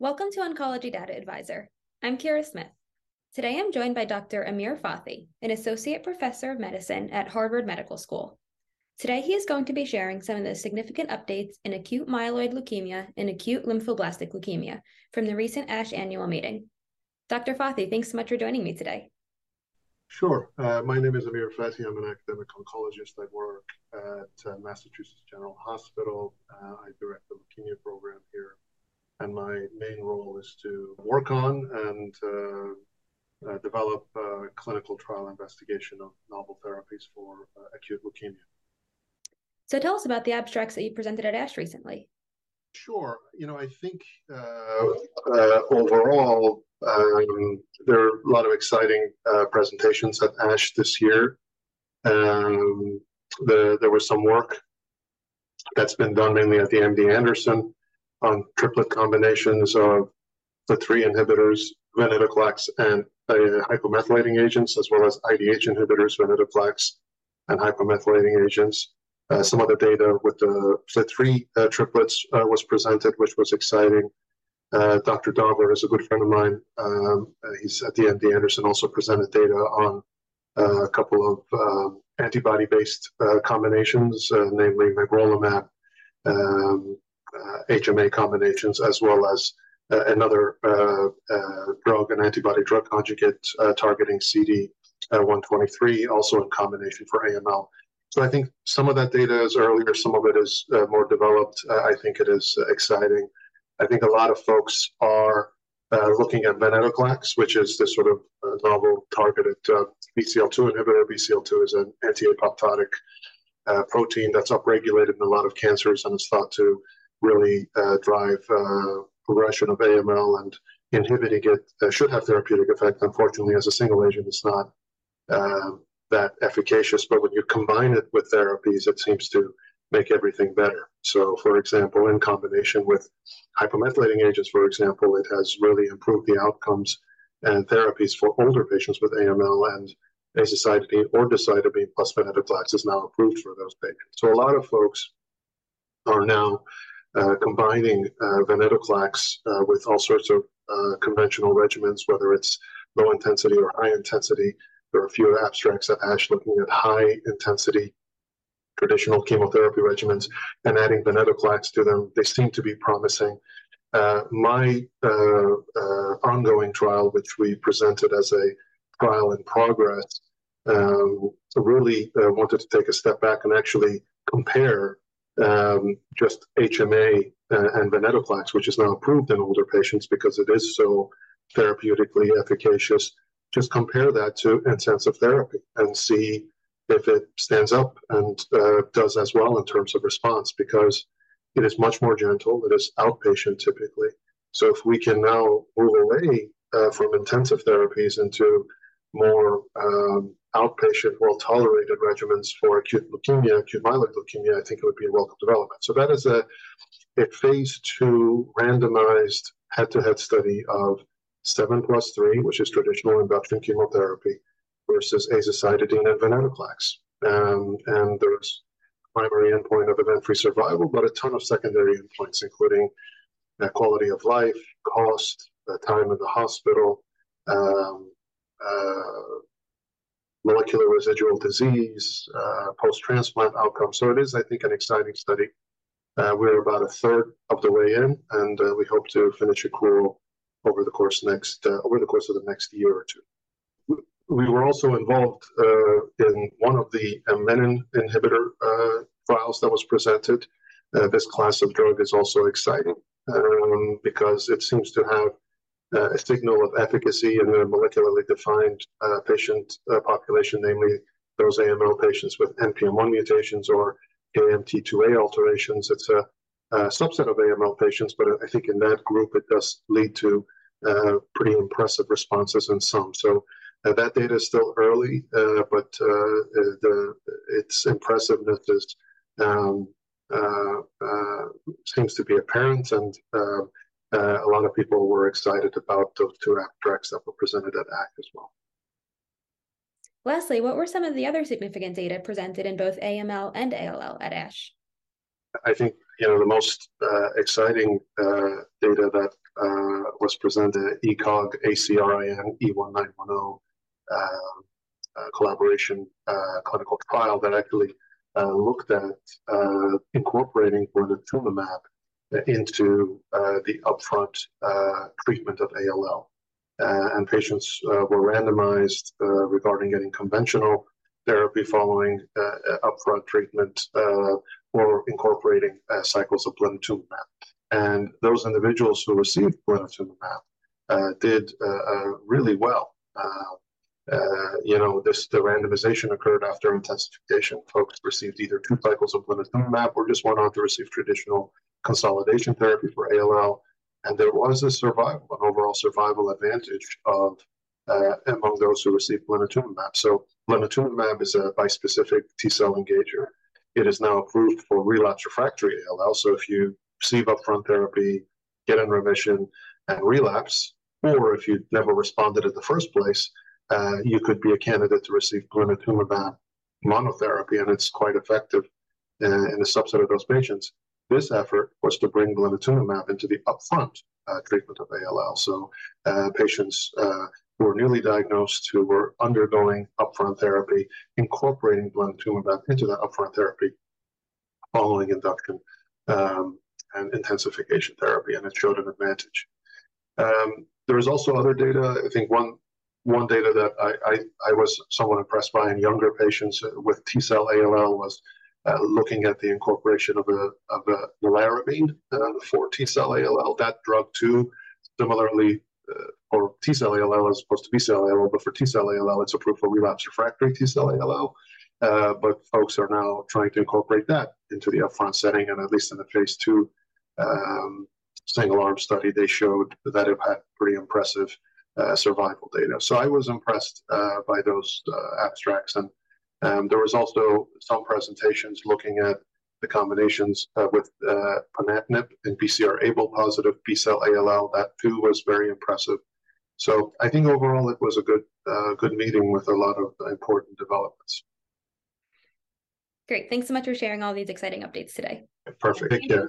Welcome to Oncology Data Advisor. I'm Kira Smith. Today I'm joined by Dr. Amir Fathi, an associate professor of medicine at Harvard Medical School. Today he is going to be sharing some of the significant updates in acute myeloid leukemia and acute lymphoblastic leukemia from the recent ASH annual meeting. Dr. Fathi, thanks so much for joining me today. Sure. Uh, my name is Amir Fathi. I'm an academic oncologist. I work at uh, Massachusetts General Hospital. Uh, I direct the leukemia program here and my main role is to work on and uh, uh, develop uh, clinical trial investigation of novel therapies for uh, acute leukemia. So tell us about the abstracts that you presented at ASH recently. Sure. You know, I think uh, overall um, there are a lot of exciting presentations at ASH this year. Um, the, there was some work that's been done mainly at the MD Anderson on triplet combinations of FLT3 inhibitors, venetoclax and hypomethylating agents, as well as IDH inhibitors, venetoclax and hypomethylating agents. Uh, some of the data with the FLT3 uh, triplets uh, was presented, which was exciting. Dr. Daver is a good friend of mine. Um, he's at the MD Anderson, also presented data on a couple of um, antibody-based combinations, namely magrolimab, um, HMA uh, combinations, as well as uh, another uh, drug, an antibody drug conjugate targeting CD123, also in combination for AML. So I think some of that data is earlier, some of it is more developed. I think it is exciting. I think a lot of folks are looking at venetoclax, which is this sort of novel targeted uh, BCL2 inhibitor. BCL2 is an anti-apoptotic protein that's upregulated in a lot of cancers and is thought to really uh, drive uh, progression of AML and inhibiting it uh, should have therapeutic effect. Unfortunately, as a single agent, it's not that efficacious. But when you combine it with therapies, it seems to make everything better. So, for example, in combination with hypomethylating agents, for example, it has really improved the outcomes and therapies for older patients with AML and azacitidine or decitabine plus venetoclax is now approved for those patients. So a lot of folks are now combining uh, venetoclax uh, with all sorts of conventional regimens, whether it's low intensity or high intensity. There are a few abstracts at ASH looking at high intensity traditional chemotherapy regimens and adding venetoclax to them. They seem to be promising. Uh, my uh, uh, ongoing trial, which we presented as a trial in progress, um, really wanted to take a step back and actually compare um, just HMA uh, and venetoclax, which is now approved in older patients because it is so therapeutically efficacious. Just compare that to intensive therapy and see if it stands up and uh, does as well in terms of response because it is much more gentle. It is outpatient typically. So if we can now move away uh, from intensive therapies into more um, outpatient, well-tolerated regimens for acute leukemia, acute myeloid leukemia, I think it would be a welcome development. So that is a, phase two randomized head-to-head study of seven plus three, which is traditional induction chemotherapy, versus azacitidine and venetoclax. Um, and there's primary endpoint of event-free survival, but a ton of secondary endpoints, including quality of life, cost, time in the hospital, um, uh, molecular residual disease, uh, post-transplant outcomes. So it is, I think, an exciting study. Uh, we're about a third of the way in, and uh, we hope to finish accrual over the course next uh, over the course of the next year or two. We were also involved uh, in one of the menin inhibitor uh, trials that was presented. this class of drug is also exciting um, because it seems to have uh, a signal of efficacy in a molecularly defined uh, patient uh, population, namely those AML patients with NPM1 mutations or KMT2A alterations. It's a, subset of AML patients, but I think in that group it does lead to pretty impressive responses in some. So that data is still early, but the, its impressiveness um, seems to be apparent and uh, a lot of people were excited about those two abstracts that were presented at ASH as well. Lastly, what were some of the other significant data presented in both AML and ALL at ASH? I think you know, the most uh, exciting uh, data that uh, was presented ECOG ACRIN E1910 um, collaboration clinical trial that actually looked at incorporating blinatumomab into the upfront treatment of ALL. and patients were randomized regarding getting conventional therapy following upfront treatment or incorporating uh, cycles of blinatumomab. And those individuals who received blinatumomab uh, did uh, uh really well. Uh, uh, you know, this the randomization occurred after intensification. Folks received either two cycles of blinatumomab or just went on to receive traditional consolidation therapy for ALL. And there was a survival, an overall survival advantage of among those who received blinatumomab. So blinatumomab is a bispecific T cell engager it is now approved for relapse refractory ALL. So if you receive upfront therapy, get in remission, and relapse, or if you never responded in the first place, uh, you could be a candidate to receive blinatumomab monotherapy, and it's quite effective uh, in a subset of those patients. This effort was to bring blinatumomab into the upfront uh, treatment of ALL. So uh, patients uh, who were newly diagnosed, who were undergoing upfront therapy, incorporating blinatumomab into that upfront therapy following induction um, and intensification therapy, and it showed an advantage. Um, there was also other data. I think one data that I, was somewhat impressed by in younger patients with T cell ALL was looking at the incorporation of nelarabine uh, for T cell ALL. That drug too, similarly uh, or T cell ALL as opposed to B cell ALL, but for T cell ALL, it's approved for relapse refractory T cell ALL. Uh, but folks are now trying to incorporate that into the upfront setting, and at least in the phase two um, single arm study, they showed that it had pretty impressive uh, survival data. So I was impressed uh, by those uh, abstracts, and um, there was also some presentations looking at the combinations uh, with uh, ponatinib and BCR-ABL positive B-cell ALL. That too was very impressive. So I think overall it was a good uh, good meeting with a lot of important developments. Great. Thanks so much for sharing all these exciting updates today. Perfect. Take care.